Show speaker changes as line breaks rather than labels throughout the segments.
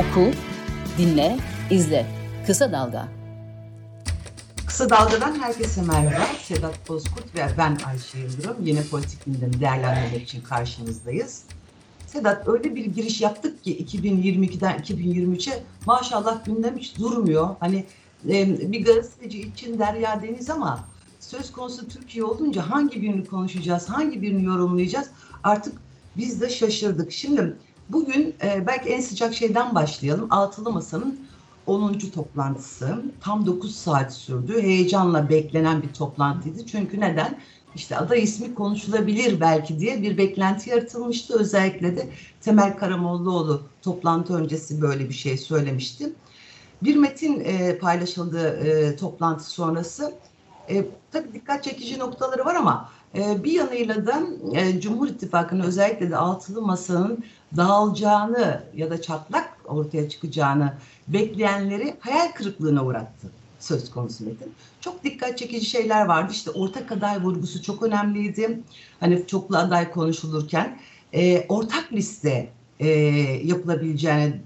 Oku, dinle, izle. Kısa Dalga.
Kısa Dalga'dan herkese merhaba. Sedat Bozkurt ve ben Ayşe Yıldırım. Yeni politik gündemi değerlendirmek için karşınızdayız. Sedat öyle bir giriş yaptık ki 2022'den 2023'e maşallah gündem hiç durmuyor. Hani e, bir gazeteci için derya deniz ama söz konusu Türkiye olunca hangi birini konuşacağız, hangi birini yorumlayacağız artık biz de şaşırdık. Şimdi bugün e, belki en sıcak şeyden başlayalım. Altılı Masa'nın 10. toplantısı tam 9 saat sürdü. Heyecanla beklenen bir toplantıydı. Çünkü neden? İşte aday ismi konuşulabilir belki diye bir beklenti yaratılmıştı. Özellikle de Temel Karamollaoğlu toplantı öncesi böyle bir şey söylemişti. Bir metin e, paylaşıldı e, toplantı sonrası. E, tabii dikkat çekici noktaları var ama e, bir yanıyla da e, Cumhur İttifakı'nın özellikle de altılı masanın dağılacağını ya da çatlak ortaya çıkacağını bekleyenleri hayal kırıklığına uğrattı söz konusu metin. Çok dikkat çekici şeyler vardı. İşte ortak aday vurgusu çok önemliydi. Hani çoklu aday konuşulurken e, ortak liste e, yapılabileceğine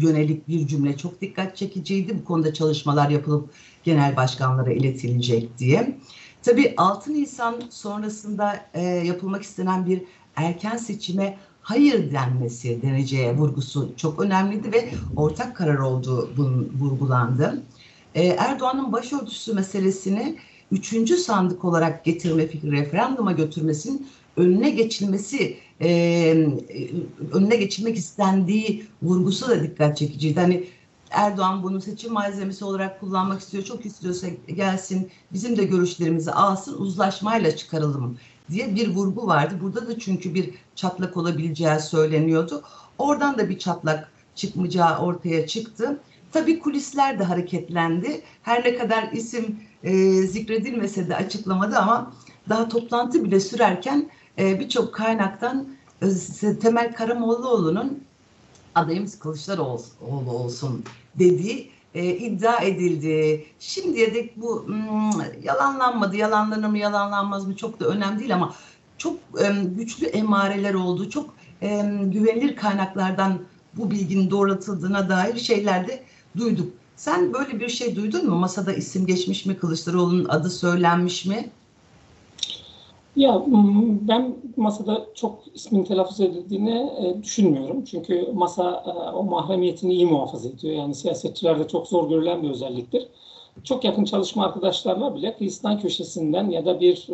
yönelik bir cümle çok dikkat çekiciydi. Bu konuda çalışmalar yapılıp genel başkanlara iletilecek diye. Tabii 6 Nisan sonrasında e, yapılmak istenen bir erken seçime hayır denmesi deneceğe vurgusu çok önemliydi ve ortak karar olduğu vurgulandı. Ee, Erdoğan'ın başörtüsü meselesini üçüncü sandık olarak getirme fikri referanduma götürmesinin önüne geçilmesi e, önüne geçilmek istendiği vurgusu da dikkat çekiciydi. Hani Erdoğan bunu seçim malzemesi olarak kullanmak istiyor. Çok istiyorsa gelsin bizim de görüşlerimizi alsın uzlaşmayla çıkaralım diye bir vurgu vardı. Burada da çünkü bir çatlak olabileceği söyleniyordu. Oradan da bir çatlak çıkmayacağı ortaya çıktı. Tabii kulisler de hareketlendi. Her ne kadar isim e, zikredilmese de açıklamadı ama daha toplantı bile sürerken e, birçok kaynaktan e, Temel Karamollaoğlu'nun adayımız Kılıçdaroğlu olsun dediği e, iddia edildi. Şimdiye dek bu hmm, yalanlanmadı. Yalanlanır mı yalanlanmaz mı çok da önemli değil ama çok güçlü emareler oldu. Çok güvenilir kaynaklardan bu bilginin doğrultuldığına dair şeyler de duyduk. Sen böyle bir şey duydun mu? Masada isim geçmiş mi? Kılıçdaroğlu'nun adı söylenmiş mi?
Ya ben masada çok ismin telaffuz edildiğini e, düşünmüyorum. Çünkü masa e, o mahremiyetini iyi muhafaza ediyor. Yani siyasetçilerde çok zor görülen bir özelliktir. Çok yakın çalışma arkadaşlarla bile kıyısından köşesinden ya da bir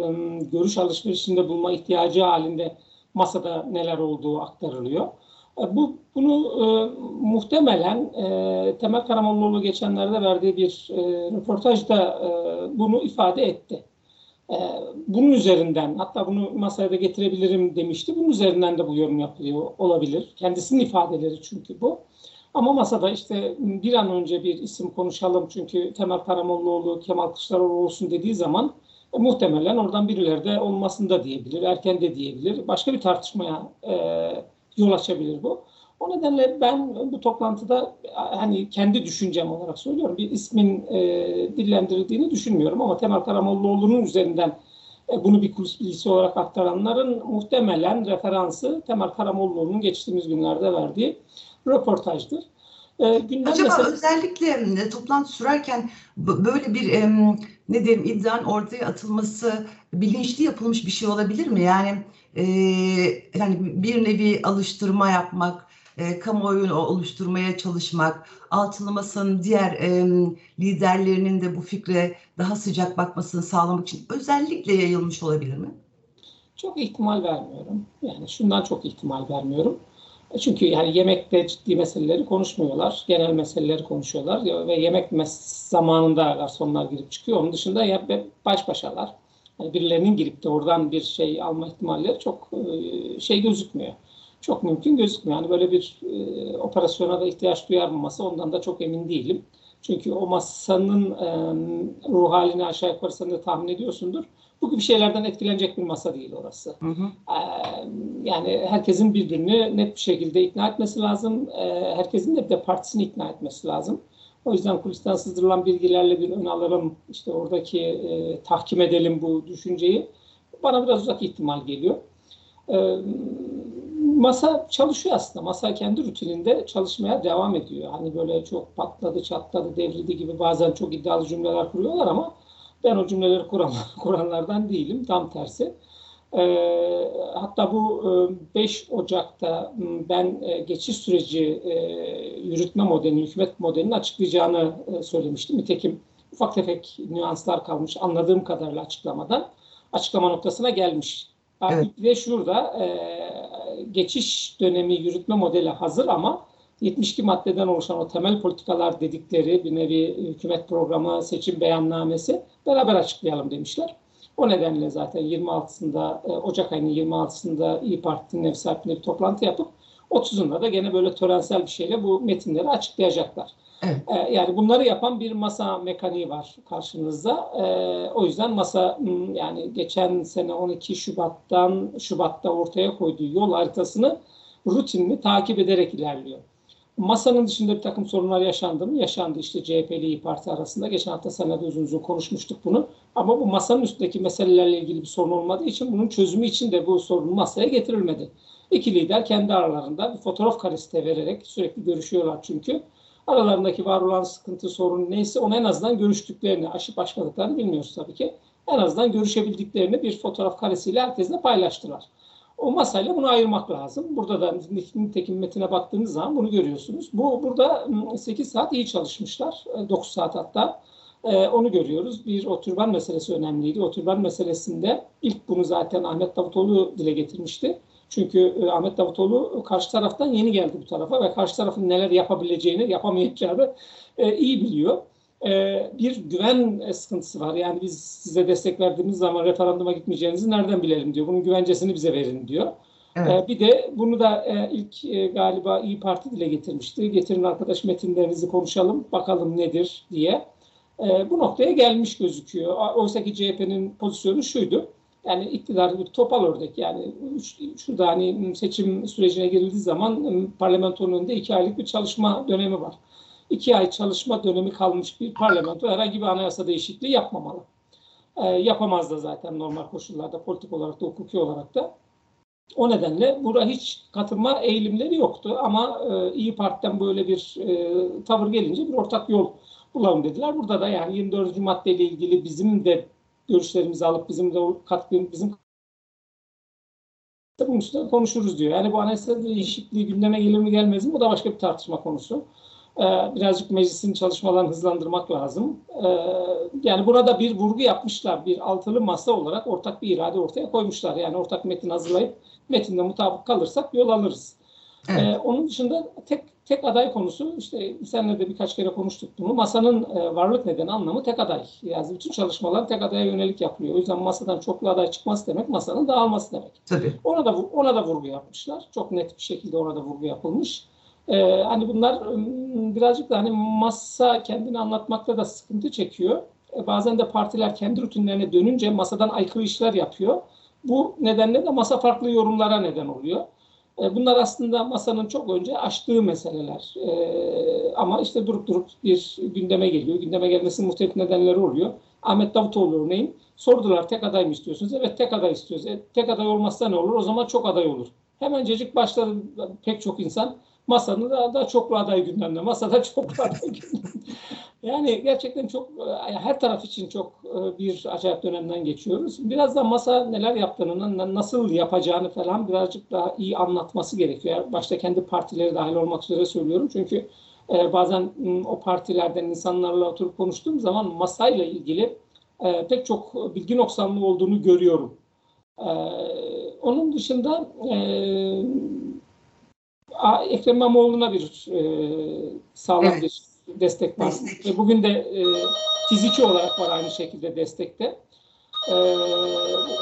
görüş alışverişinde bulma ihtiyacı halinde masada neler olduğu aktarılıyor. E, bu bunu e, muhtemelen e, Temel Karamollaoğlu geçenlerde verdiği bir e, röportajda e, bunu ifade etti. E, bunun üzerinden hatta bunu masaya da getirebilirim demişti. Bunun üzerinden de bu yorum yapılıyor olabilir. Kendisinin ifadeleri çünkü bu. Ama masada işte bir an önce bir isim konuşalım çünkü Temel Karamollaoğlu, Kemal Kılıçdaroğlu olsun dediği zaman e, muhtemelen oradan birileri de olmasını da diyebilir, erken de diyebilir. Başka bir tartışmaya e, yol açabilir bu. O nedenle ben bu toplantıda hani kendi düşüncem olarak söylüyorum bir ismin e, dillendirildiğini düşünmüyorum ama Temel Karamollaoğlu'nun üzerinden e, bunu bir kulis bilgisi olarak aktaranların muhtemelen referansı Temel Karamollaoğlu'nun geçtiğimiz günlerde verdiği röportajdır.
E, Acaba mesela... özellikle toplantı sürerken böyle bir e, ne diyeyim iddianın ortaya atılması bilinçli yapılmış bir şey olabilir mi? Yani e, yani bir nevi alıştırma yapmak, e, kamuoyunu oluşturmaya çalışmak, altılı masanın diğer e, liderlerinin de bu fikre daha sıcak bakmasını sağlamak için özellikle yayılmış olabilir mi?
Çok ihtimal vermiyorum. Yani şundan çok ihtimal vermiyorum. Çünkü yani yemekte ciddi meseleleri konuşmuyorlar. Genel meseleleri konuşuyorlar ve yemek zamanında garsonlar girip çıkıyor. Onun dışında ya baş başalar. Yani birilerinin girip de oradan bir şey alma ihtimalleri çok e, şey gözükmüyor çok mümkün gözükmüyor. Yani böyle bir e, operasyona da ihtiyaç duyar mı masa ondan da çok emin değilim. Çünkü o masanın e, ruh halini aşağı yukarı sen de tahmin ediyorsundur. Bu gibi şeylerden etkilenecek bir masa değil orası. Hı hı. E, yani herkesin birbirini net bir şekilde ikna etmesi lazım. E, herkesin de bir de partisini ikna etmesi lazım. O yüzden kulisten sızdırılan bilgilerle bir ön alalım, işte oradaki e, tahkim edelim bu düşünceyi. Bana biraz uzak ihtimal geliyor. E, masa çalışıyor aslında. Masa kendi rutininde çalışmaya devam ediyor. Hani böyle çok patladı, çatladı, devrildi gibi bazen çok iddialı cümleler kuruyorlar ama ben o cümleleri kuran, kuranlardan değilim. Tam tersi. E, hatta bu e, 5 Ocak'ta ben e, geçiş süreci e, yürütme modelini, hükümet modelini açıklayacağını e, söylemiştim. Nitekim ufak tefek nüanslar kalmış anladığım kadarıyla açıklamadan açıklama noktasına gelmiş. Evet. Ve şurada e, geçiş dönemi yürütme modeli hazır ama 72 maddeden oluşan o temel politikalar dedikleri bir nevi hükümet programı, seçim beyannamesi beraber açıklayalım demişler. O nedenle zaten 26'sında e, Ocak ayının 26'sında İyi Parti'nin ev sahipliğinde bir toplantı yapıp 30'unda da gene böyle törensel bir şeyle bu metinleri açıklayacaklar. Evet. E, yani bunları yapan bir masa mekaniği var karşınızda. E, o yüzden masa yani geçen sene 12 Şubat'tan Şubat'ta ortaya koyduğu yol haritasını rutinini takip ederek ilerliyor. Masanın dışında bir takım sorunlar yaşandı mı? Yaşandı işte CHP ile İYİ Parti arasında. Geçen hafta senede uzun uzun konuşmuştuk bunu. Ama bu masanın üstündeki meselelerle ilgili bir sorun olmadığı için bunun çözümü için de bu sorun masaya getirilmedi. İki lider kendi aralarında bir fotoğraf karesi vererek sürekli görüşüyorlar çünkü. Aralarındaki var olan sıkıntı, sorun neyse onu en azından görüştüklerini, aşıp aşmadıklarını bilmiyoruz tabii ki. En azından görüşebildiklerini bir fotoğraf karesiyle herkesle paylaştılar. O masayla bunu ayırmak lazım. Burada da nitekim metine baktığınız zaman bunu görüyorsunuz. Bu burada 8 saat iyi çalışmışlar. 9 e, saat hatta. Ee, onu görüyoruz. Bir otürban meselesi önemliydi. Otürban meselesinde ilk bunu zaten Ahmet Davutoğlu dile getirmişti. Çünkü e, Ahmet Davutoğlu karşı taraftan yeni geldi bu tarafa ve karşı tarafın neler yapabileceğini, yapamayacağını e, iyi biliyor. E, bir güven sıkıntısı var. Yani biz size destek verdiğimiz zaman referanduma gitmeyeceğinizi nereden bilelim diyor. Bunun güvencesini bize verin diyor. Evet. Bir de bunu da ilk galiba İyi Parti dile getirmişti. Getirin arkadaş metinlerinizi konuşalım, bakalım nedir diye. Bu noktaya gelmiş gözüküyor. Oysa ki CHP'nin pozisyonu şuydu yani iktidar bir topal ördek yani şurada hani seçim sürecine girildiği zaman ıı, parlamentonun önünde iki aylık bir çalışma dönemi var. İki ay çalışma dönemi kalmış bir parlamento herhangi bir anayasa değişikliği yapmamalı. E, yapamaz da zaten normal koşullarda politik olarak da hukuki olarak da. O nedenle burada hiç katılma eğilimleri yoktu ama e, İyi Parti'den böyle bir e, tavır gelince bir ortak yol bulalım dediler. Burada da yani 24. maddeyle ilgili bizim de görüşlerimizi alıp bizim de katkı bizim bunun üstüne konuşuruz diyor. Yani bu anayasa değişikliği gündeme gelir mi gelmez mi? Bu da başka bir tartışma konusu. Ee, birazcık meclisin çalışmalarını hızlandırmak lazım. Ee, yani burada bir vurgu yapmışlar. Bir altılı masa olarak ortak bir irade ortaya koymuşlar. Yani ortak metin hazırlayıp metinde mutabık kalırsak yol alırız. Evet. Ee, onun dışında tek tek aday konusu işte seninle de birkaç kere konuştuk bunu. Masanın e, varlık nedeni anlamı tek aday. Yani bütün çalışmalar tek adaya yönelik yapılıyor. O yüzden masadan çoklu aday çıkması demek masanın dağılması demek. Tabii. Ona da ona da vurgu yapmışlar. Çok net bir şekilde ona da vurgu yapılmış. Ee, hani bunlar birazcık da hani masa kendini anlatmakta da sıkıntı çekiyor. E, bazen de partiler kendi rutinlerine dönünce masadan aykırı işler yapıyor. Bu nedenle de masa farklı yorumlara neden oluyor. E, bunlar aslında masanın çok önce açtığı meseleler. E, ama işte durup durup bir gündeme geliyor. Gündeme gelmesinin muhtelif nedenleri oluyor. Ahmet Davutoğlu örneğin sordular tek aday mı istiyorsunuz? Evet tek aday istiyoruz. E, tek aday olmazsa ne olur? O zaman çok aday olur. Hemencecik başladı pek çok insan masanın da, da çoklu aday gündemde. Masada çoklu aday gündemde. Yani gerçekten çok e, her taraf için çok e, bir acayip dönemden geçiyoruz. Biraz da masa neler yaptığını, nasıl yapacağını falan birazcık daha iyi anlatması gerekiyor. Başta kendi partileri dahil olmak üzere söylüyorum. Çünkü e, bazen o partilerden insanlarla oturup konuştuğum zaman masayla ilgili pek çok bilgi noksanlığı olduğunu görüyorum. Onun dışında Ekrem İmamoğlu'na bir sağlam evet. bir destek var. Destek. Ve bugün de e, fiziki olarak var aynı şekilde destekte. E,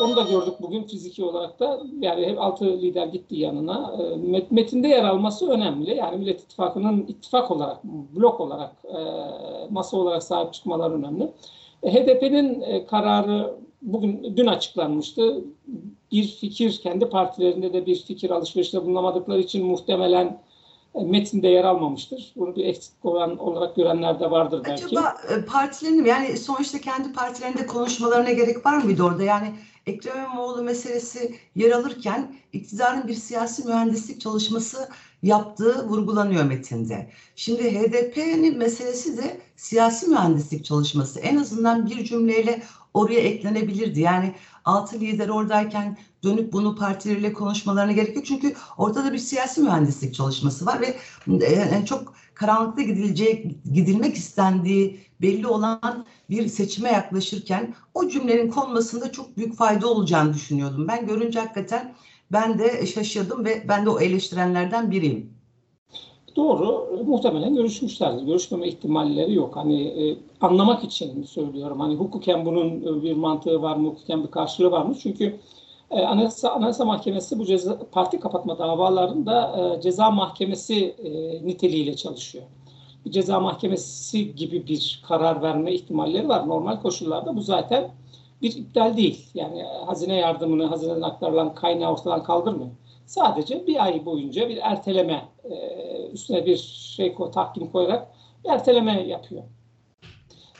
onu da gördük bugün fiziki olarak da. Yani hep altı lider gitti yanına. E, metinde yer alması önemli. Yani Millet İttifakı'nın ittifak olarak, blok olarak, e, masa olarak sahip çıkmaları önemli. E, HDP'nin e, kararı bugün dün açıklanmıştı. Bir fikir kendi partilerinde de bir fikir alışverişte bulunamadıkları için muhtemelen e, metinde yer almamıştır. Bunu bir eksik olan olarak görenler de vardır belki.
Acaba e, partilerin yani sonuçta kendi partilerinde konuşmalarına gerek var mıydı orada? Yani Ekrem İmamoğlu meselesi yer alırken iktidarın bir siyasi mühendislik çalışması yaptığı vurgulanıyor metinde. Şimdi HDP'nin meselesi de siyasi mühendislik çalışması. En azından bir cümleyle oraya eklenebilirdi. Yani altı lider oradayken dönüp bunu partileriyle konuşmalarına gerek yok. Çünkü ortada bir siyasi mühendislik çalışması var ve yani çok karanlıkta gidileceği, gidilmek istendiği belli olan bir seçime yaklaşırken o cümlenin konmasında çok büyük fayda olacağını düşünüyordum. Ben görünce hakikaten ben de şaşırdım ve ben de o eleştirenlerden biriyim.
Doğru. Muhtemelen görüşmüşlerdir. Görüşmeme ihtimalleri yok. Hani e, anlamak için söylüyorum. Hani hukuken bunun bir mantığı var mı? Hukuken bir karşılığı var mı? Çünkü e, Anayasa, Anayasa Mahkemesi bu ceza, parti kapatma davalarında e, ceza mahkemesi e, niteliğiyle çalışıyor. Bir ceza mahkemesi gibi bir karar verme ihtimalleri var. Normal koşullarda bu zaten bir iptal değil. Yani hazine yardımını, hazineden aktarılan kaynağı ortadan kaldırmıyor. Sadece bir ay boyunca bir erteleme, e, üstüne bir şey tahkim koyarak bir erteleme yapıyor.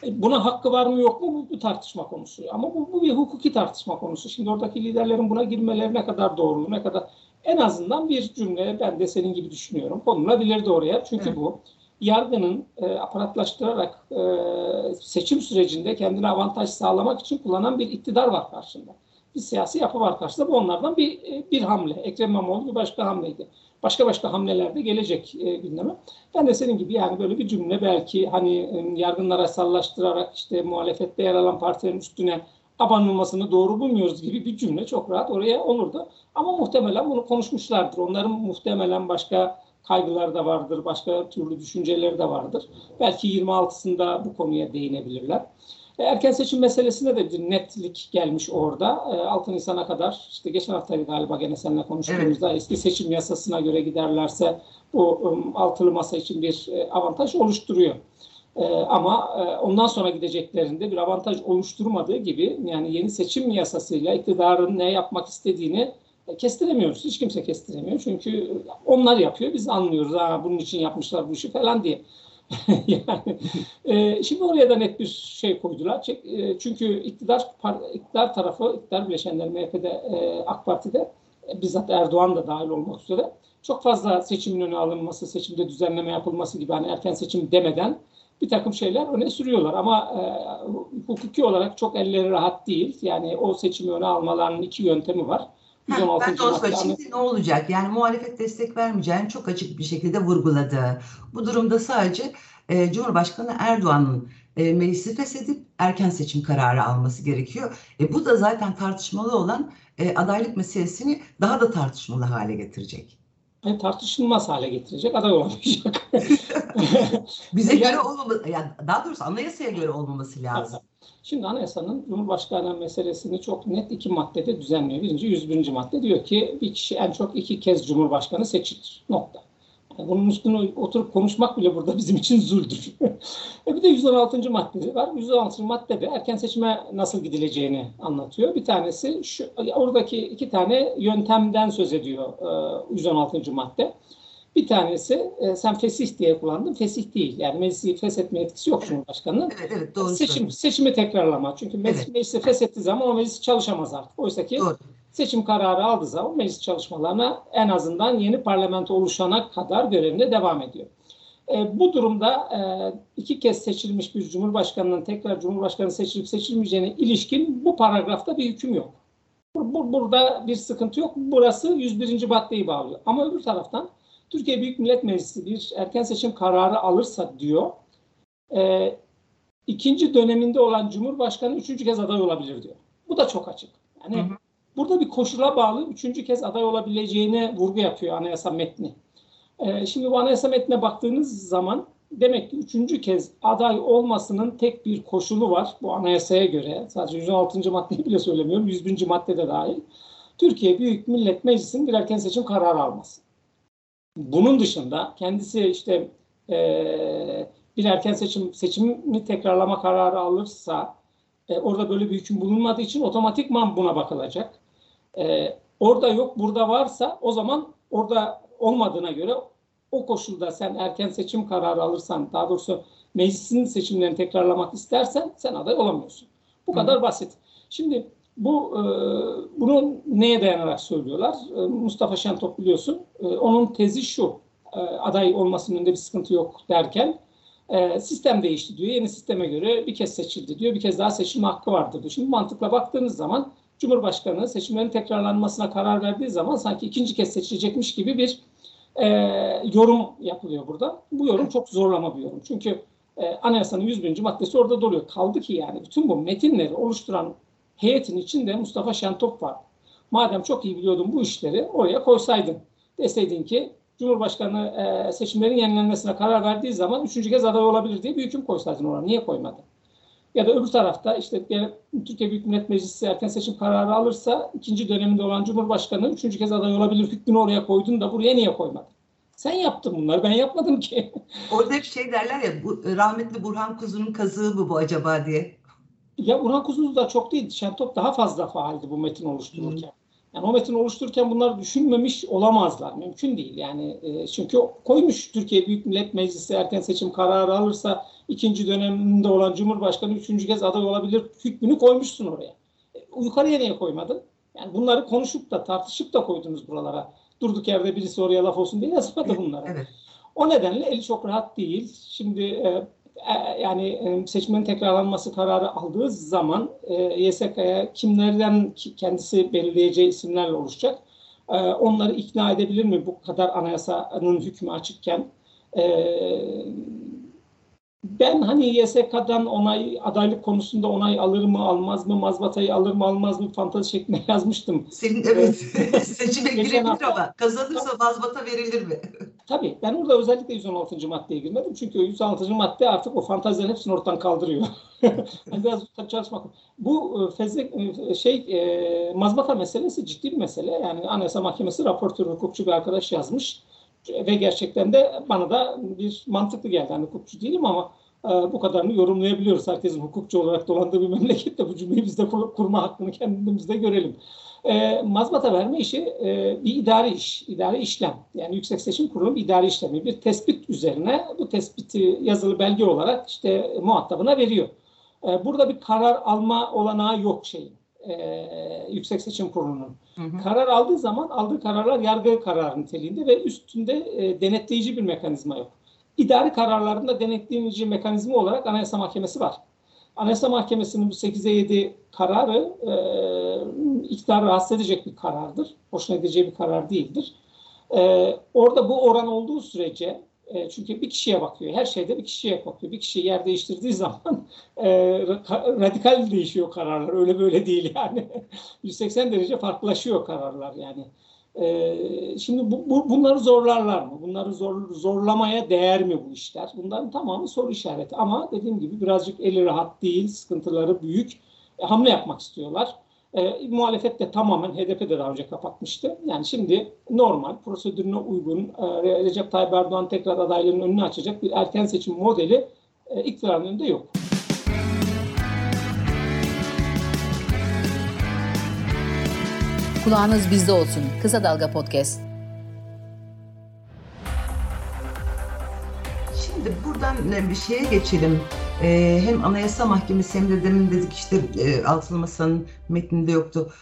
E, buna hakkı var mı yok mu bu, bu tartışma konusu. Ama bu, bu bir hukuki tartışma konusu. Şimdi oradaki liderlerin buna girmeleri ne kadar doğru, ne kadar en azından bir cümle ben de senin gibi düşünüyorum konulabilirdi oraya. Çünkü bu yargının e, aparatlaştırarak e, seçim sürecinde kendine avantaj sağlamak için kullanan bir iktidar var karşında. Bir siyasi yapı var karşında. Bu onlardan bir bir hamle. Ekrem İmamoğlu bir başka hamleydi başka başka hamleler de gelecek e, gündeme. Ben de senin gibi yani böyle bir cümle belki hani e, yargınlara sallaştırarak işte muhalefette yer alan partilerin üstüne abanılmasını doğru bulmuyoruz gibi bir cümle çok rahat oraya olurdu. Ama muhtemelen bunu konuşmuşlardır. Onların muhtemelen başka kaygıları da vardır, başka türlü düşünceleri de vardır. Belki 26'sında bu konuya değinebilirler. E, erken seçim meselesinde de bir netlik gelmiş orada. 6 e, Nisan'a kadar işte geçen hafta galiba gene seninle konuştuğumuzda evet. eski seçim yasasına göre giderlerse bu altılı masa için bir e, avantaj oluşturuyor. Ama ondan sonra gideceklerinde bir avantaj oluşturmadığı gibi yani yeni seçim yasasıyla iktidarın ne yapmak istediğini kestiremiyoruz. Hiç kimse kestiremiyor. Çünkü onlar yapıyor. Biz anlıyoruz. Ha, bunun için yapmışlar bu işi falan diye. yani e, şimdi oraya da net bir şey koydular. E, çünkü iktidar iktidar tarafı, iktidar bileşenler MHP'de, e, AK Parti'de e, bizzat Erdoğan da dahil olmak üzere çok fazla seçimin öne alınması, seçimde düzenleme yapılması gibi hani erken seçim demeden bir takım şeyler öne sürüyorlar. Ama e, hukuki olarak çok elleri rahat değil. Yani o seçimi öne almalarının iki yöntemi var.
Ben de onu söyleyeyim. Şimdi ne olacak? Yani muhalefet destek vermeyeceğini çok açık bir şekilde vurguladı. Bu durumda sadece e, Cumhurbaşkanı Erdoğan'ın e, meclisi feshedip erken seçim kararı alması gerekiyor. E, bu da zaten tartışmalı olan e, adaylık meselesini daha da tartışmalı hale getirecek.
Yani tartışılmaz hale getirecek, aday olamayacak.
Bize yani, göre olmaması, yani daha doğrusu anayasaya göre olmaması lazım.
Şimdi anayasanın Cumhurbaşkanı meselesini çok net iki maddede düzenliyor. Birinci 101. madde diyor ki bir kişi en çok iki kez Cumhurbaşkanı seçilir. Nokta. Yani bunun üstüne oturup konuşmak bile burada bizim için zuldür. e bir de 116. madde var. 116. madde de erken seçime nasıl gidileceğini anlatıyor. Bir tanesi şu oradaki iki tane yöntemden söz ediyor 116. madde. Bir tanesi e, sen fesih diye kullandın. Fesih değil. Yani meclisi feshetme etkisi yok Cumhurbaşkanı'nın.
Evet, evet doğru.
Seçim, seçimi tekrarlama. Çünkü meclis, evet. meclisi feshettiği zaman o meclis çalışamaz artık. Oysa ki doğru. seçim kararı aldığı zaman meclis çalışmalarına en azından yeni parlamento oluşana kadar görevine devam ediyor. E, bu durumda e, iki kez seçilmiş bir cumhurbaşkanının tekrar cumhurbaşkanı seçilip seçilmeyeceğine ilişkin bu paragrafta bir hüküm yok. Bur, bur, burada bir sıkıntı yok. Burası 101. maddeyi bağlıyor. Ama öbür taraftan Türkiye Büyük Millet Meclisi bir erken seçim kararı alırsa diyor, e, ikinci döneminde olan Cumhurbaşkanı üçüncü kez aday olabilir diyor. Bu da çok açık. Yani hı hı. burada bir koşula bağlı üçüncü kez aday olabileceğine vurgu yapıyor anayasa metni. E, şimdi bu anayasa metnine baktığınız zaman demek ki üçüncü kez aday olmasının tek bir koşulu var bu anayasaya göre. Sadece 116. maddeyi bile söylemiyorum. 101. madde de dahil. Türkiye Büyük Millet Meclisi'nin bir erken seçim kararı alması. Bunun dışında kendisi işte e, bir erken seçim seçimi tekrarlama kararı alırsa e, orada böyle bir hüküm bulunmadığı için otomatikman buna bakılacak. E, orada yok, burada varsa o zaman orada olmadığına göre o koşulda sen erken seçim kararı alırsan, daha doğrusu meclisin seçimlerini tekrarlamak istersen sen aday olamıyorsun. Bu Hı. kadar basit. Şimdi Bu e, bunu neye dayanarak söylüyorlar? E, Mustafa Şentop biliyorsun. E, onun tezi şu. E, aday olmasının önünde bir sıkıntı yok derken e, sistem değişti diyor. Yeni sisteme göre bir kez seçildi diyor. Bir kez daha seçilme hakkı vardır diyor. Şimdi mantıkla baktığınız zaman Cumhurbaşkanı seçimlerin tekrarlanmasına karar verdiği zaman sanki ikinci kez seçilecekmiş gibi bir e, yorum yapılıyor burada. Bu yorum çok zorlama bir yorum. Çünkü e, anayasanın 101. maddesi orada duruyor. Kaldı ki yani bütün bu metinleri oluşturan heyetin içinde Mustafa Şentop var. Madem çok iyi biliyordun bu işleri oraya koysaydın. Deseydin ki Cumhurbaşkanı e, seçimlerin yenilenmesine karar verdiği zaman üçüncü kez aday olabilir diye bir hüküm koysaydın oraya. Niye koymadın? Ya da öbür tarafta işte Türkiye Büyük Millet Meclisi erken seçim kararı alırsa ikinci döneminde olan Cumhurbaşkanı üçüncü kez aday olabilir hükmünü oraya koydun da buraya niye koymadın? Sen yaptın bunları ben yapmadım ki.
Orada hep şey derler ya bu, rahmetli Burhan Kuzu'nun kazığı mı bu acaba diye.
Ya Burhan Kuzu da çok değil. Şentop daha fazla faaldi bu metin oluştururken. Yani o metin oluştururken bunları düşünmemiş olamazlar. Mümkün değil. Yani e, çünkü koymuş Türkiye Büyük Millet Meclisi erken seçim kararı alırsa ikinci döneminde olan Cumhurbaşkanı üçüncü kez aday olabilir hükmünü koymuşsun oraya. E, yukarıya niye koymadın? Yani bunları konuşup da tartışıp da koydunuz buralara. Durduk yerde birisi oraya laf olsun diye yazmadı bunları.
Evet.
O nedenle eli çok rahat değil. Şimdi e, yani e, seçmenin tekrarlanması kararı aldığı zaman e, YSK'ya kimlerden kendisi belirleyeceği isimlerle oluşacak. Onları ikna edebilir mi bu kadar anayasanın hükmü açıkken? Ben hani YSK'dan onay, adaylık konusunda onay alır mı, almaz mı, mazbatayı alır mı, almaz mı fantezi şeklinde yazmıştım.
Senin evet seçime girebilir ama kazanırsa mazbata verilir mi?
Tabii ben orada özellikle 116. maddeye girmedim. Çünkü 116. madde artık o fantazilerin hepsini ortadan kaldırıyor. yani biraz çalışmak. Bu e, fezlek e, şey e, mazbata meselesi ciddi bir mesele. Yani Anayasa Mahkemesi raportörü hukukçu bir arkadaş yazmış ve gerçekten de bana da bir mantıklı geldi. Yani hukukçu değilim ama e, bu kadarını yorumlayabiliyoruz. Herkesin hukukçu olarak dolandığı bir memlekette bu cümleyi biz de kur, kurma hakkını kendimizde görelim. E, mazbata verme işi e, bir idari iş, idari işlem. Yani Yüksek Seçim Kurulu bir idari işlemi. Bir tespit üzerine bu tespiti yazılı belge olarak işte muhatabına veriyor. E, burada bir karar alma olanağı yok şeyin. E, Yüksek Seçim Kurulu'nun. Karar aldığı zaman aldığı kararlar yargı kararı niteliğinde ve üstünde e, denetleyici bir mekanizma yok. İdari kararlarında denetleyici mekanizma olarak Anayasa Mahkemesi var. Anayasa Mahkemesi'nin bu 8'e 7 kararı e, iktidarı rahatsız edecek bir karardır. Hoşuna edeceği bir karar değildir. E, orada bu oran olduğu sürece e, çünkü bir kişiye bakıyor. Her şeyde bir kişiye bakıyor. Bir kişi yer değiştirdiği zaman e, radikal değişiyor kararlar. Öyle böyle değil yani. 180 derece farklılaşıyor kararlar yani. E, şimdi bu, bu, bunları zorlarlar mı? Bunları zor, zorlamaya değer mi bu işler? Bunların tamamı soru işareti. Ama dediğim gibi birazcık eli rahat değil. Sıkıntıları büyük. E, hamle yapmak istiyorlar. E, muhalefet de tamamen HDP de daha önce kapatmıştı. Yani şimdi normal prosedürüne uygun e, Recep Tayyip Erdoğan tekrar adaylarının önünü açacak bir erken seçim modeli e, iktidarın önünde yok.
Kulağınız bizde olsun. Kısa Dalga Podcast.
Şimdi buradan bir şeye geçelim e, hem Anayasa Mahkemesi hem de demin dedik işte e, Altılı Masa'nın metninde yoktu.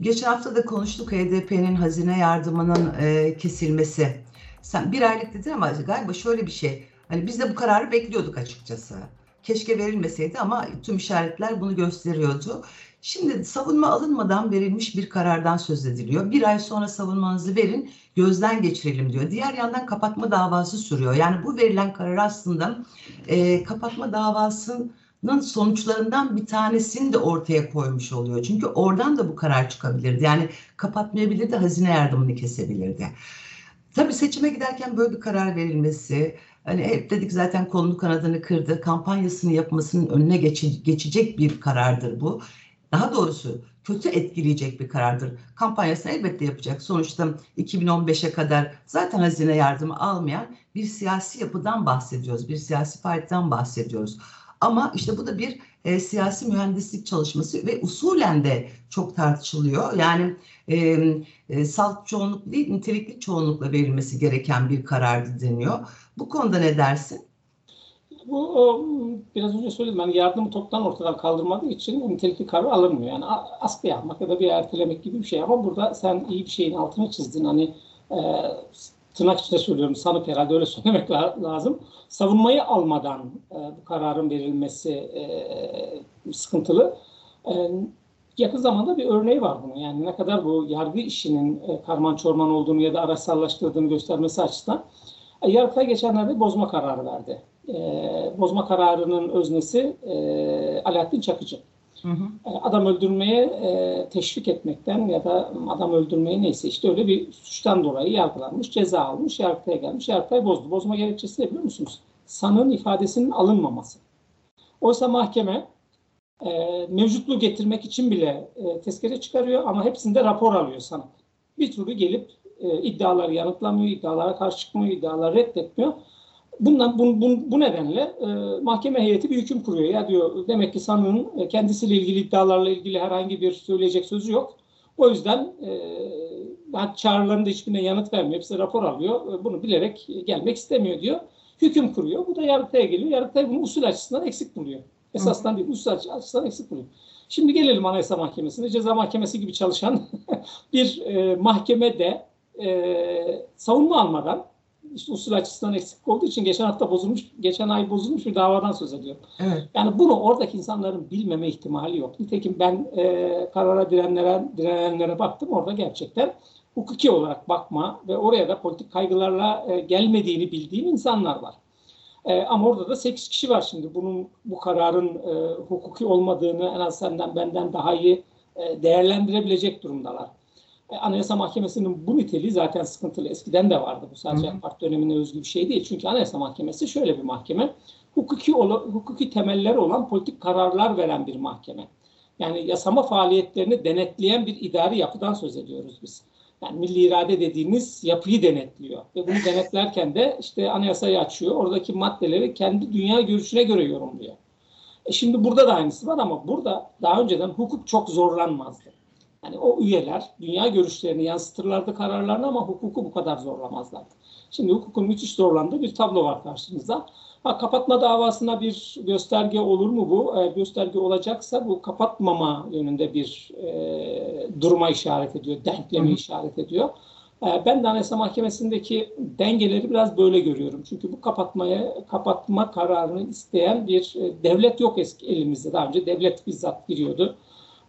Geçen hafta da konuştuk HDP'nin hazine yardımının e, kesilmesi. Sen bir aylık dedin ama galiba şöyle bir şey. Hani biz de bu kararı bekliyorduk açıkçası. Keşke verilmeseydi ama tüm işaretler bunu gösteriyordu. Şimdi savunma alınmadan verilmiş bir karardan söz ediliyor. Bir ay sonra savunmanızı verin, gözden geçirelim diyor. Diğer yandan kapatma davası sürüyor. Yani bu verilen karar aslında e, kapatma davasının sonuçlarından bir tanesini de ortaya koymuş oluyor. Çünkü oradan da bu karar çıkabilirdi. Yani kapatmayabilirdi, hazine yardımını kesebilirdi. Tabii seçime giderken böyle bir karar verilmesi, hani hep dedik zaten konulu kanadını kırdı, kampanyasını yapmasının önüne geçe, geçecek bir karardır bu daha doğrusu kötü etkileyecek bir karardır. Kampanyasını elbette yapacak. Sonuçta 2015'e kadar zaten hazine yardımı almayan bir siyasi yapıdan bahsediyoruz. Bir siyasi partiden bahsediyoruz. Ama işte bu da bir e, siyasi mühendislik çalışması ve usulen de çok tartışılıyor. Yani e, e, salt çoğunluk değil nitelikli çoğunlukla verilmesi gereken bir karardı deniyor. Bu konuda ne dersin?
Bu o, biraz önce söyledim. Yani yardımı toptan ortadan kaldırmadığı için nitelikli karar alınmıyor. Yani askıya almak ya da bir ertelemek gibi bir şey. Ama burada sen iyi bir şeyin altını çizdin. Hani e, tırnak içinde söylüyorum. Sanıp herhalde öyle söylemek lazım. Savunmayı almadan e, bu kararın verilmesi e, sıkıntılı. E, yakın zamanda bir örneği var bunun. Yani ne kadar bu yargı işinin e, karman çorman olduğunu ya da araçsallaştırdığını göstermesi açısından e, Yargıtay geçenlerde bozma kararı verdi. E, bozma kararının öznesi e, Alaaddin Çakıcı. Hı hı. E, adam öldürmeye e, teşvik etmekten ya da adam öldürmeye neyse işte öyle bir suçtan dolayı yargılanmış, ceza almış, Yargıtay'a gelmiş, Yargıtay bozdu. Bozma gerekçesi ne biliyor musunuz? Sanığın ifadesinin alınmaması. Oysa mahkeme e, mevcutluğu getirmek için bile e, tezkere çıkarıyor ama hepsinde rapor alıyor sanık. Bir türlü gelip e, iddiaları yanıtlamıyor, iddialara karşı çıkmıyor, iddiaları reddetmiyor. Bundan bu, bu, bu nedenle e, mahkeme heyeti bir hüküm kuruyor. Ya diyor demek ki sanığın e, kendisiyle ilgili iddialarla ilgili herhangi bir söyleyecek sözü yok. O yüzden e, çağrılarında hiçbirine yanıt vermiyor. Hepsi rapor alıyor. E, bunu bilerek gelmek istemiyor diyor. Hüküm kuruyor. Bu da Yargıtay'a geliyor. Yargıtay bunu usul açısından eksik buluyor. Esasdan değil, usul açısından eksik buluyor. Şimdi gelelim Anayasa Mahkemesi'ne. Ceza Mahkemesi gibi çalışan bir e, mahkemede e, savunma almadan işte usul açısından eksik olduğu için geçen hafta bozulmuş, geçen ay bozulmuş bir davadan söz ediyorum. Evet. Yani bunu oradaki insanların bilmeme ihtimali yok. Nitekim ben e, karara direnenlere, direnenlere baktım. Orada gerçekten hukuki olarak bakma ve oraya da politik kaygılarla e, gelmediğini bildiğim insanlar var. E, ama orada da 8 kişi var şimdi. Bunun bu kararın e, hukuki olmadığını en az senden benden daha iyi e, değerlendirebilecek durumdalar. E, Anayasa Mahkemesi'nin bu niteliği zaten sıkıntılı. Eskiden de vardı. Bu sadece AK Parti dönemine özgü bir şey değil. Çünkü Anayasa Mahkemesi şöyle bir mahkeme. Hukuki, hukuki temeller olan politik kararlar veren bir mahkeme. Yani yasama faaliyetlerini denetleyen bir idari yapıdan söz ediyoruz biz. Yani milli irade dediğimiz yapıyı denetliyor. Ve bunu denetlerken de işte anayasayı açıyor. Oradaki maddeleri kendi dünya görüşüne göre yorumluyor. E şimdi burada da aynısı var ama burada daha önceden hukuk çok zorlanmazdı. Yani o üyeler dünya görüşlerini yansıtırlardı kararlarını ama hukuku bu kadar zorlamazlardı. Şimdi hukukun müthiş zorlandığı bir tablo var karşımızda. Ha, kapatma davasına bir gösterge olur mu bu? Eğer gösterge olacaksa bu kapatmama yönünde bir e, duruma işaret ediyor, denklemi işaret ediyor. E, ben de Anayasa Mahkemesi'ndeki dengeleri biraz böyle görüyorum. Çünkü bu kapatmaya kapatma kararını isteyen bir e, devlet yok eski elimizde. Daha önce devlet bizzat giriyordu.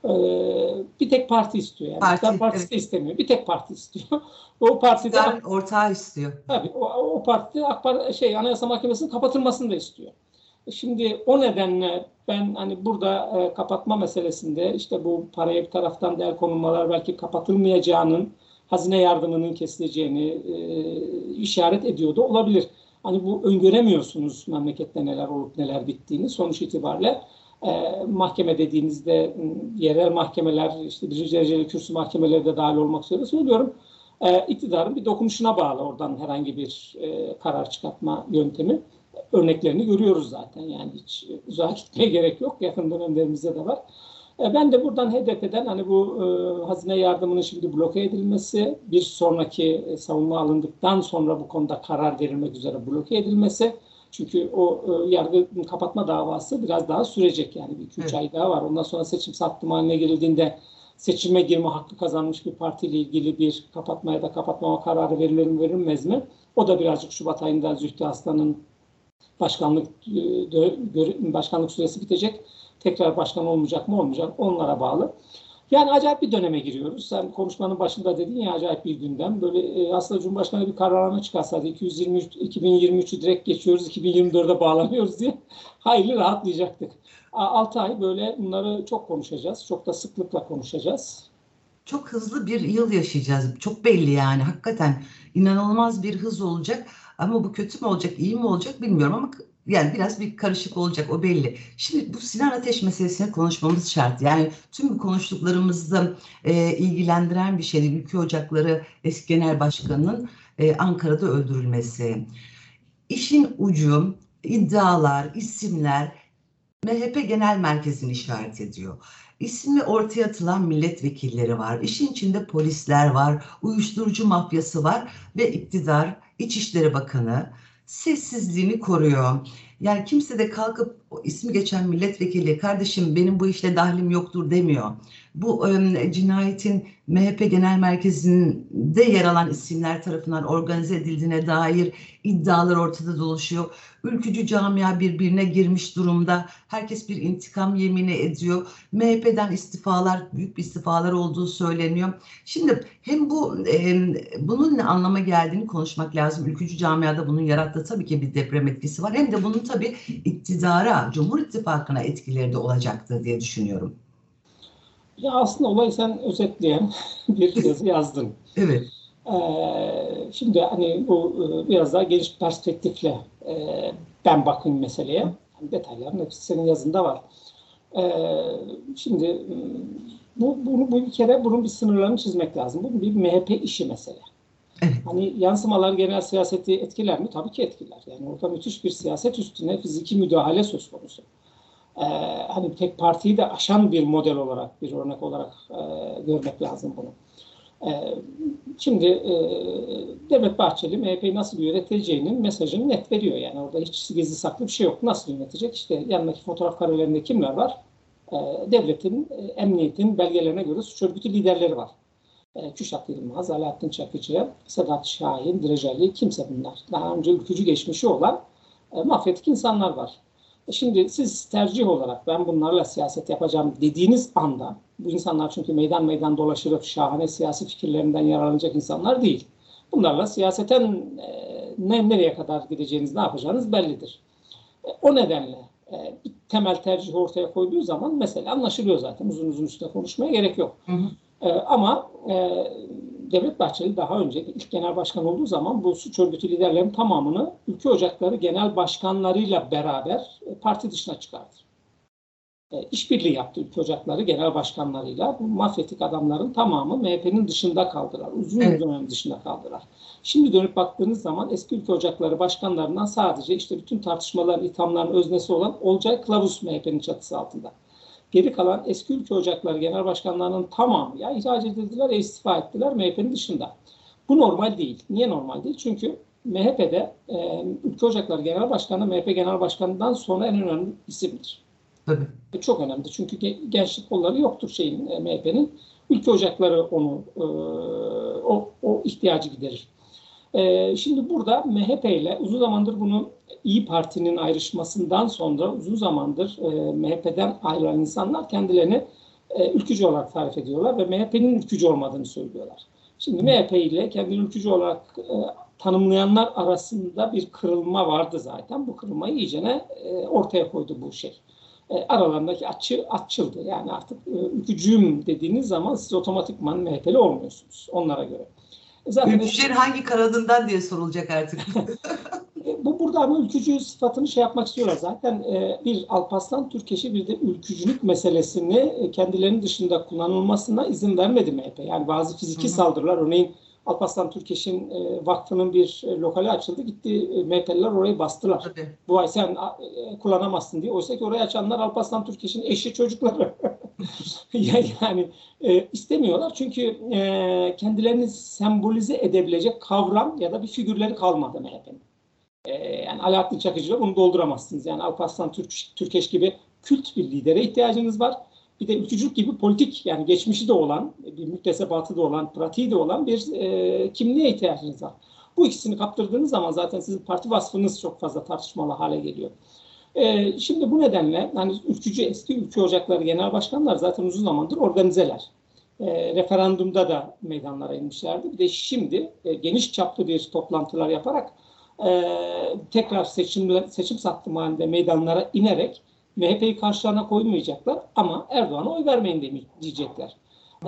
Ee, bir tek parti istiyor. Yani. Parti, partisi evet. istemiyor. Bir tek parti istiyor. o parti de
ortağı istiyor.
Tabii o, o parti AK Parti, şey Anayasa Mahkemesi'nin kapatılmasını da istiyor. E, şimdi o nedenle ben hani burada e, kapatma meselesinde işte bu paraya bir taraftan değer konulmalar belki kapatılmayacağının hazine yardımının kesileceğini e, işaret ediyordu olabilir. Hani bu öngöremiyorsunuz memlekette neler olup neler bittiğini sonuç itibariyle e, mahkeme dediğinizde yerel mahkemeler, işte birinci dereceli kürsü mahkemeleri de dahil olmak üzere söylüyorum. E, iktidarın bir dokunuşuna bağlı oradan herhangi bir e, karar çıkartma yöntemi. Örneklerini görüyoruz zaten yani hiç uzağa gitmeye gerek yok. Yakın dönemlerimizde de var. E, ben de buradan HDP'den hani bu e, hazine yardımının şimdi bloke edilmesi, bir sonraki e, savunma alındıktan sonra bu konuda karar verilmek üzere bloke edilmesi, çünkü o e, yargı kapatma davası biraz daha sürecek yani bir iki üç evet. ay daha var. Ondan sonra seçim sattım haline girildiğinde seçime girme hakkı kazanmış bir partiyle ilgili bir kapatma ya da kapatmama kararı verilir mi verilmez mi? O da birazcık Şubat ayında Zühtü Aslan'ın başkanlık e, başkanlık süresi bitecek. Tekrar başkan olmayacak mı olmayacak onlara bağlı. Yani acayip bir döneme giriyoruz. Sen konuşmanın başında dedin ya acayip bir gündem. Böyle e, aslında Cumhurbaşkanı bir kararname çıkarsaydı 223 2023'ü direkt geçiyoruz 2024'e bağlanıyoruz diye hayli rahatlayacaktık. 6 ay böyle bunları çok konuşacağız. Çok da sıklıkla konuşacağız.
Çok hızlı bir yıl yaşayacağız. Çok belli yani. Hakikaten inanılmaz bir hız olacak. Ama bu kötü mü olacak, iyi mi olacak bilmiyorum ama yani biraz bir karışık olacak o belli. Şimdi bu Sinan Ateş meselesini konuşmamız şart. Yani tüm konuştuklarımızda e, ilgilendiren bir şey. Ülke Ocakları eski genel başkanının e, Ankara'da öldürülmesi. İşin ucu, iddialar, isimler MHP Genel Merkezi'ni işaret ediyor. İsmi ortaya atılan milletvekilleri var. İşin içinde polisler var, uyuşturucu mafyası var ve iktidar İçişleri Bakanı sessizliğini koruyor. Yani kimse de kalkıp o ismi geçen milletvekili kardeşim benim bu işle dahlim yoktur demiyor. Bu cinayetin MHP Genel Merkezi'nde yer alan isimler tarafından organize edildiğine dair iddialar ortada dolaşıyor. Ülkücü camia birbirine girmiş durumda. Herkes bir intikam yemini ediyor. MHP'den istifalar, büyük bir istifalar olduğu söyleniyor. Şimdi hem bu e, bunun ne anlama geldiğini konuşmak lazım. Ülkücü camiada bunun yarattığı tabii ki bir deprem etkisi var. Hem de bunun tabii iktidara, Cumhur İttifakı'na etkileri de olacaktır diye düşünüyorum.
Ya aslında olayı sen özetleyen bir yazı yazdın.
Evet.
Ee, şimdi hani bu e, biraz daha geniş perspektifle e, ben bakayım meseleye. Yani detayların hepsi senin yazında var. Ee, şimdi e, bu, bunu, bu bir kere bunun bir sınırlarını çizmek lazım. Bu bir MHP işi mesele.
Evet.
Hani yansımalar genel siyaseti etkiler mi? Tabii ki etkiler. Yani orada müthiş bir siyaset üstüne fiziki müdahale söz konusu. Ee, hani tek partiyi de aşan bir model olarak, bir örnek olarak e, görmek lazım bunu. Ee, şimdi e, Devlet Bahçeli MHP'yi nasıl yöneteceğinin mesajını net veriyor. Yani orada hiç gizli saklı bir şey yok. Nasıl yönetecek? İşte yanındaki fotoğraf karelerinde kimler var? Ee, devletin, e, emniyetin belgelerine göre suç örgütü liderleri var. Ee, Küşat Yılmaz, Alaaddin Çakıcı, Sedat Şahin, Direceli kimse bunlar. Daha önce ülkücü geçmişi olan e, mafyatik insanlar var. E şimdi siz tercih olarak ben bunlarla siyaset yapacağım dediğiniz anda bu insanlar çünkü meydan meydan dolaşırıp şahane siyasi fikirlerinden yararlanacak insanlar değil. Bunlarla siyaseten e, ne, nereye kadar gideceğiniz, ne yapacağınız bellidir. O nedenle bir temel tercih ortaya koyduğu zaman mesele anlaşılıyor zaten. Uzun uzun üstüne konuşmaya gerek yok. Hı hı. Ama e, Devlet Bahçeli daha önce ilk genel başkan olduğu zaman bu suç örgütü liderlerinin tamamını ülke ocakları genel başkanlarıyla beraber e, parti dışına çıkardı. E, işbirliği yaptı ülke ocakları genel başkanlarıyla. Bu mafyatik adamların tamamı MHP'nin dışında kaldılar. Uzun evet. dönem dışında kaldılar. Şimdi dönüp baktığınız zaman eski ülke ocakları başkanlarından sadece işte bütün tartışmalar, ithamların öznesi olan Olcay Kılavuz MHP'nin çatısı altında. Geri kalan eski ülke ocakları genel başkanlarının tamamı ya ihraç edildiler ya istifa ettiler MHP'nin dışında. Bu normal değil. Niye normal değil? Çünkü MHP'de e, ülke ocakları genel başkanı MHP genel başkanından sonra en önemli isimdir.
Tabii.
E, çok önemli. Çünkü gençlik kolları yoktur şeyin e, MHP'nin. Ülke ocakları onu e, o, o ihtiyacı giderir. E, şimdi burada MHP ile uzun zamandır bunu İyi Parti'nin ayrışmasından sonra uzun zamandır e, MHP'den ayrılan insanlar kendilerini e, ülkücü olarak tarif ediyorlar ve MHP'nin ülkücü olmadığını söylüyorlar. Şimdi MHP ile kendini ülkücü olarak e, tanımlayanlar arasında bir kırılma vardı zaten. Bu kırılmayı iyicene e, ortaya koydu bu şey. E, aralarındaki açı açıldı. Yani artık e, ülkücüyüm dediğiniz zaman siz otomatikman MHP'li olmuyorsunuz onlara göre.
Zaten Ülkücülerin hangi kanadından diye sorulacak artık.
bu burada ama ülkücü sıfatını şey yapmak istiyorlar. Zaten e, bir Alparslan Türkeş'i bir de ülkücülük meselesini e, kendilerinin dışında kullanılmasına izin vermedi MHP. Yani bazı fiziki Hı-hı. saldırılar örneğin Alparslan Türkeş'in e, vakfının bir e, lokali açıldı. Gitti e, MHP'liler orayı bastılar. Tabii. Bu ay sen e, kullanamazsın diye. Oysa ki orayı açanlar Alparslan Türkeş'in eşi çocukları. yani e, istemiyorlar çünkü e, kendilerini sembolize edebilecek kavram ya da bir figürleri kalmadı MHP'nin. E, yani Alaaddin Çakıcı'la bunu dolduramazsınız. Yani Alparslan Türk, Türkeş gibi kült bir lidere ihtiyacınız var. Bir de ülkücülük gibi politik yani geçmişi de olan, bir müktesebatı da olan, pratiği de olan bir e, kimliğe ihtiyacınız var. Bu ikisini kaptırdığınız zaman zaten sizin parti vasfınız çok fazla tartışmalı hale geliyor. E, şimdi bu nedenle hani ülkücü eski ülke ocakları genel başkanlar zaten uzun zamandır organizeler. E, referandumda da meydanlara inmişlerdi. Bir de şimdi e, geniş çaplı bir toplantılar yaparak e, tekrar seçim seçim sattım halinde meydanlara inerek MHP'yi karşılarına koymayacaklar ama Erdoğan'a oy vermeyin diyecekler.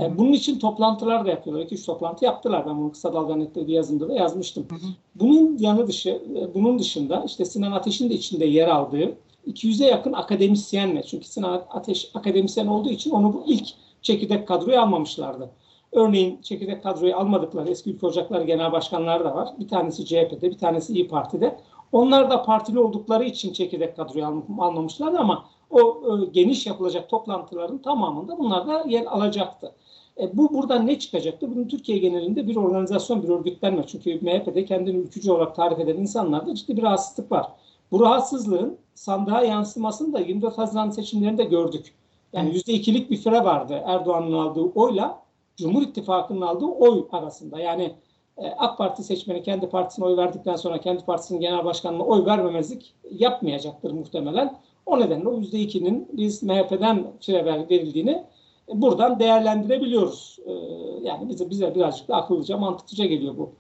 E, bunun için toplantılar da yapıyorlar. 2-3 toplantı yaptılar. Ben bunu kısa dalga netleri yazımda da yazmıştım. Hı hı. Bunun yanı dışı, e, bunun dışında işte Sinan Ateş'in de içinde yer aldığı 200'e yakın akademisyenle. Çünkü Sinan Ateş akademisyen olduğu için onu bu ilk çekirdek kadroyu almamışlardı. Örneğin çekirdek kadroyu almadıkları eski ülke ocakları genel başkanları da var. Bir tanesi CHP'de, bir tanesi İyi Parti'de. Onlar da partili oldukları için çekirdek kadroyu almamışlardı ama o e, geniş yapılacak toplantıların tamamında bunlar da yer alacaktı. E, bu buradan ne çıkacaktı? Bunun Türkiye genelinde bir organizasyon, bir örgütlenme. Çünkü MHP'de kendini ülkücü olarak tarif eden insanlarda ciddi bir rahatsızlık var. Bu rahatsızlığın sandığa yansımasını da 24 Haziran seçimlerinde gördük. Yani yüzde ikilik bir fire vardı Erdoğan'ın aldığı oyla Cumhur İttifakı'nın aldığı oy arasında. Yani AK Parti seçmeni kendi partisine oy verdikten sonra kendi partisinin genel başkanına oy vermemezlik yapmayacaktır muhtemelen. O nedenle o yüzde ikinin biz MHP'den fire verildiğini buradan değerlendirebiliyoruz. E, yani bize bize birazcık da akıllıca, mantıklıca geliyor bu.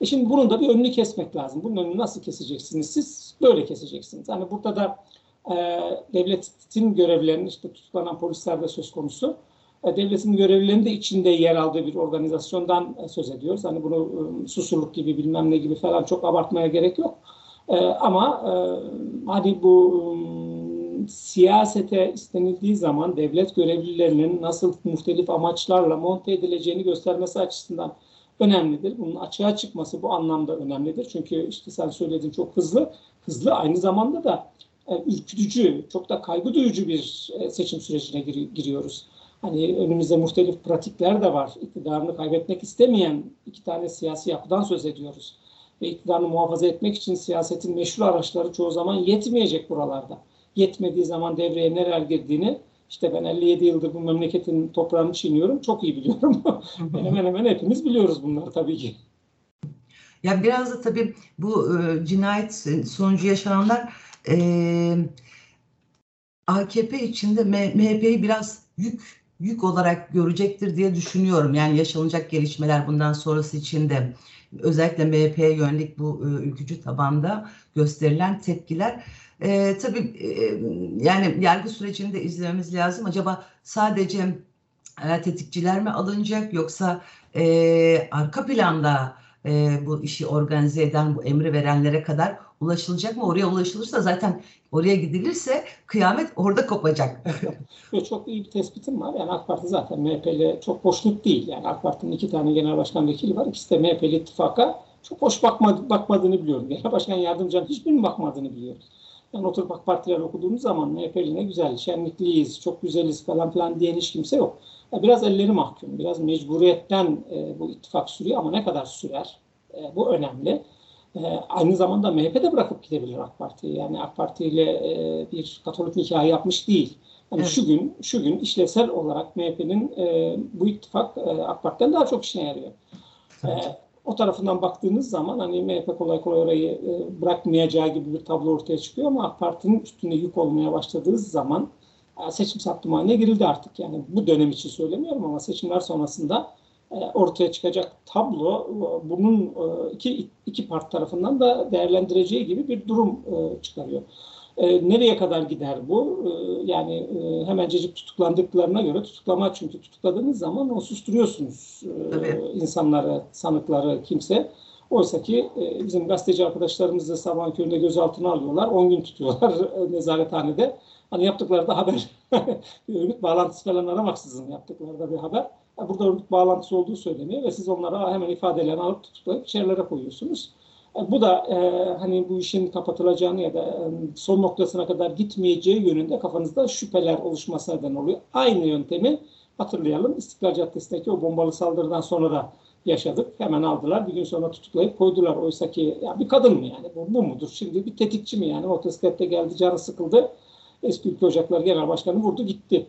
E şimdi bunun da bir önünü kesmek lazım. Bunun önünü nasıl keseceksiniz? Siz böyle keseceksiniz. Hani burada da e, devletin görevlerinin işte tutuklanan polisler de söz konusu. Devletin görevlilerinin de içinde yer aldığı bir organizasyondan e, söz ediyoruz. Hani bunu e, susurluk gibi bilmem ne gibi falan çok abartmaya gerek yok. E, ama hani bu e, siyasete istenildiği zaman devlet görevlilerinin nasıl muhtelif amaçlarla monte edileceğini göstermesi açısından önemlidir. Bunun açığa çıkması bu anlamda önemlidir. Çünkü işte sen söyledin çok hızlı. Hızlı aynı zamanda da ürkütücü, çok da kaygı duyucu bir seçim sürecine gir, giriyoruz. Hani önümüzde muhtelif pratikler de var. İktidarını kaybetmek istemeyen iki tane siyasi yapıdan söz ediyoruz. Ve iktidarını muhafaza etmek için siyasetin meşru araçları çoğu zaman yetmeyecek buralarda. Yetmediği zaman devreye neler girdiğini işte ben 57 yıldır bu memleketin toprağını çiğniyorum. Çok iyi biliyorum. hemen hemen hepimiz biliyoruz bunları tabii ki.
Ya biraz da tabii bu e, cinayet sonucu yaşananlar e, AKP içinde MHP'yi biraz yük yük olarak görecektir diye düşünüyorum. Yani yaşanacak gelişmeler bundan sonrası için de özellikle MHP'ye yönelik bu e, ülkücü tabanda gösterilen tepkiler e, tabii e, yani yargı sürecini de izlememiz lazım. Acaba sadece e, tetikçiler mi alınacak yoksa e, arka planda e, bu işi organize eden, bu emri verenlere kadar ulaşılacak mı? Oraya ulaşılırsa zaten oraya gidilirse kıyamet orada kopacak.
Ve çok iyi bir tespitim var. Yani AK Parti zaten MHP'li çok hoşnut değil. Yani AK Parti'nin iki tane genel başkan vekili var. İkisi de MHP'li ittifaka çok hoş bakmadı, bakmadığını biliyorum. Genel başkan yardımcının hiçbirinin bakmadığını biliyoruz. Yani oturup AK Partiler okuduğumuz zaman MHP'li ne güzel, şenlikliyiz, çok güzeliz falan filan diyen hiç kimse yok. Yani biraz elleri mahkum, biraz mecburiyetten e, bu ittifak sürüyor ama ne kadar sürer? E, bu önemli. E, aynı zamanda MHP de bırakıp gidebilir AK Parti'yi. Yani AK Parti ile e, bir Katolik nikahı yapmış değil. Yani evet. şu gün şu gün işlevsel olarak MHP'nin e, bu ittifak e, AK Parti'den daha çok işine yarıyor. Evet. E, o tarafından baktığınız zaman hani MHP kolay kolay orayı e, bırakmayacağı gibi bir tablo ortaya çıkıyor ama AK Parti'nin üstünde yük olmaya başladığı zaman seçim saptım haline girildi artık. Yani bu dönem için söylemiyorum ama seçimler sonrasında ortaya çıkacak tablo e, bunun e, iki, iki part tarafından da değerlendireceği gibi bir durum çıkarıyor. Nereye kadar gider bu? Yani hemencecik tutuklandıklarına göre tutuklama çünkü tutukladığınız zaman o susturuyorsunuz Tabii. insanları, sanıkları, kimse. Oysa ki bizim gazeteci arkadaşlarımız da sabah köründe gözaltına alıyorlar. 10 gün tutuyorlar nezarethanede. Hani yaptıkları da haber. örgüt bağlantısı falan aramaksızın yaptıkları da bir haber burada örgüt bağlantısı olduğu söyleniyor ve siz onlara hemen ifadelerini alıp tutuklayıp içerilere koyuyorsunuz. E, bu da e, hani bu işin kapatılacağını ya da e, son noktasına kadar gitmeyeceği yönünde kafanızda şüpheler oluşması neden oluyor. Aynı yöntemi hatırlayalım. İstiklal Caddesi'ndeki o bombalı saldırıdan sonra da yaşadık. Hemen aldılar. Bir gün sonra tutuklayıp koydular. Oysa ki ya bir kadın mı yani? Bu, bu mudur? Şimdi bir tetikçi mi yani? Motosiklette geldi, canı sıkıldı. Eski Ülke Ocakları Genel Başkanı vurdu gitti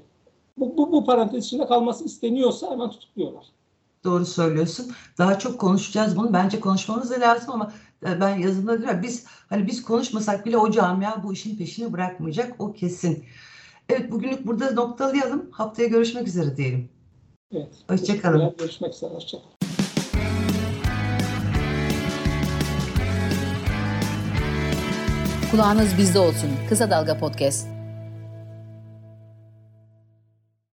bu, bu, bu parantez içinde kalması isteniyorsa hemen tutukluyorlar.
Doğru söylüyorsun. Daha çok konuşacağız bunu. Bence konuşmamız da lazım ama e, ben yazımda diyorum biz hani biz konuşmasak bile o camia bu işin peşini bırakmayacak o kesin. Evet bugünlük burada noktalayalım. Haftaya görüşmek üzere diyelim.
Evet.
Hoşçakalın.
Görüşmek üzere. Hoşçakalın.
Kulağınız bizde olsun. Kısa Dalga Podcast.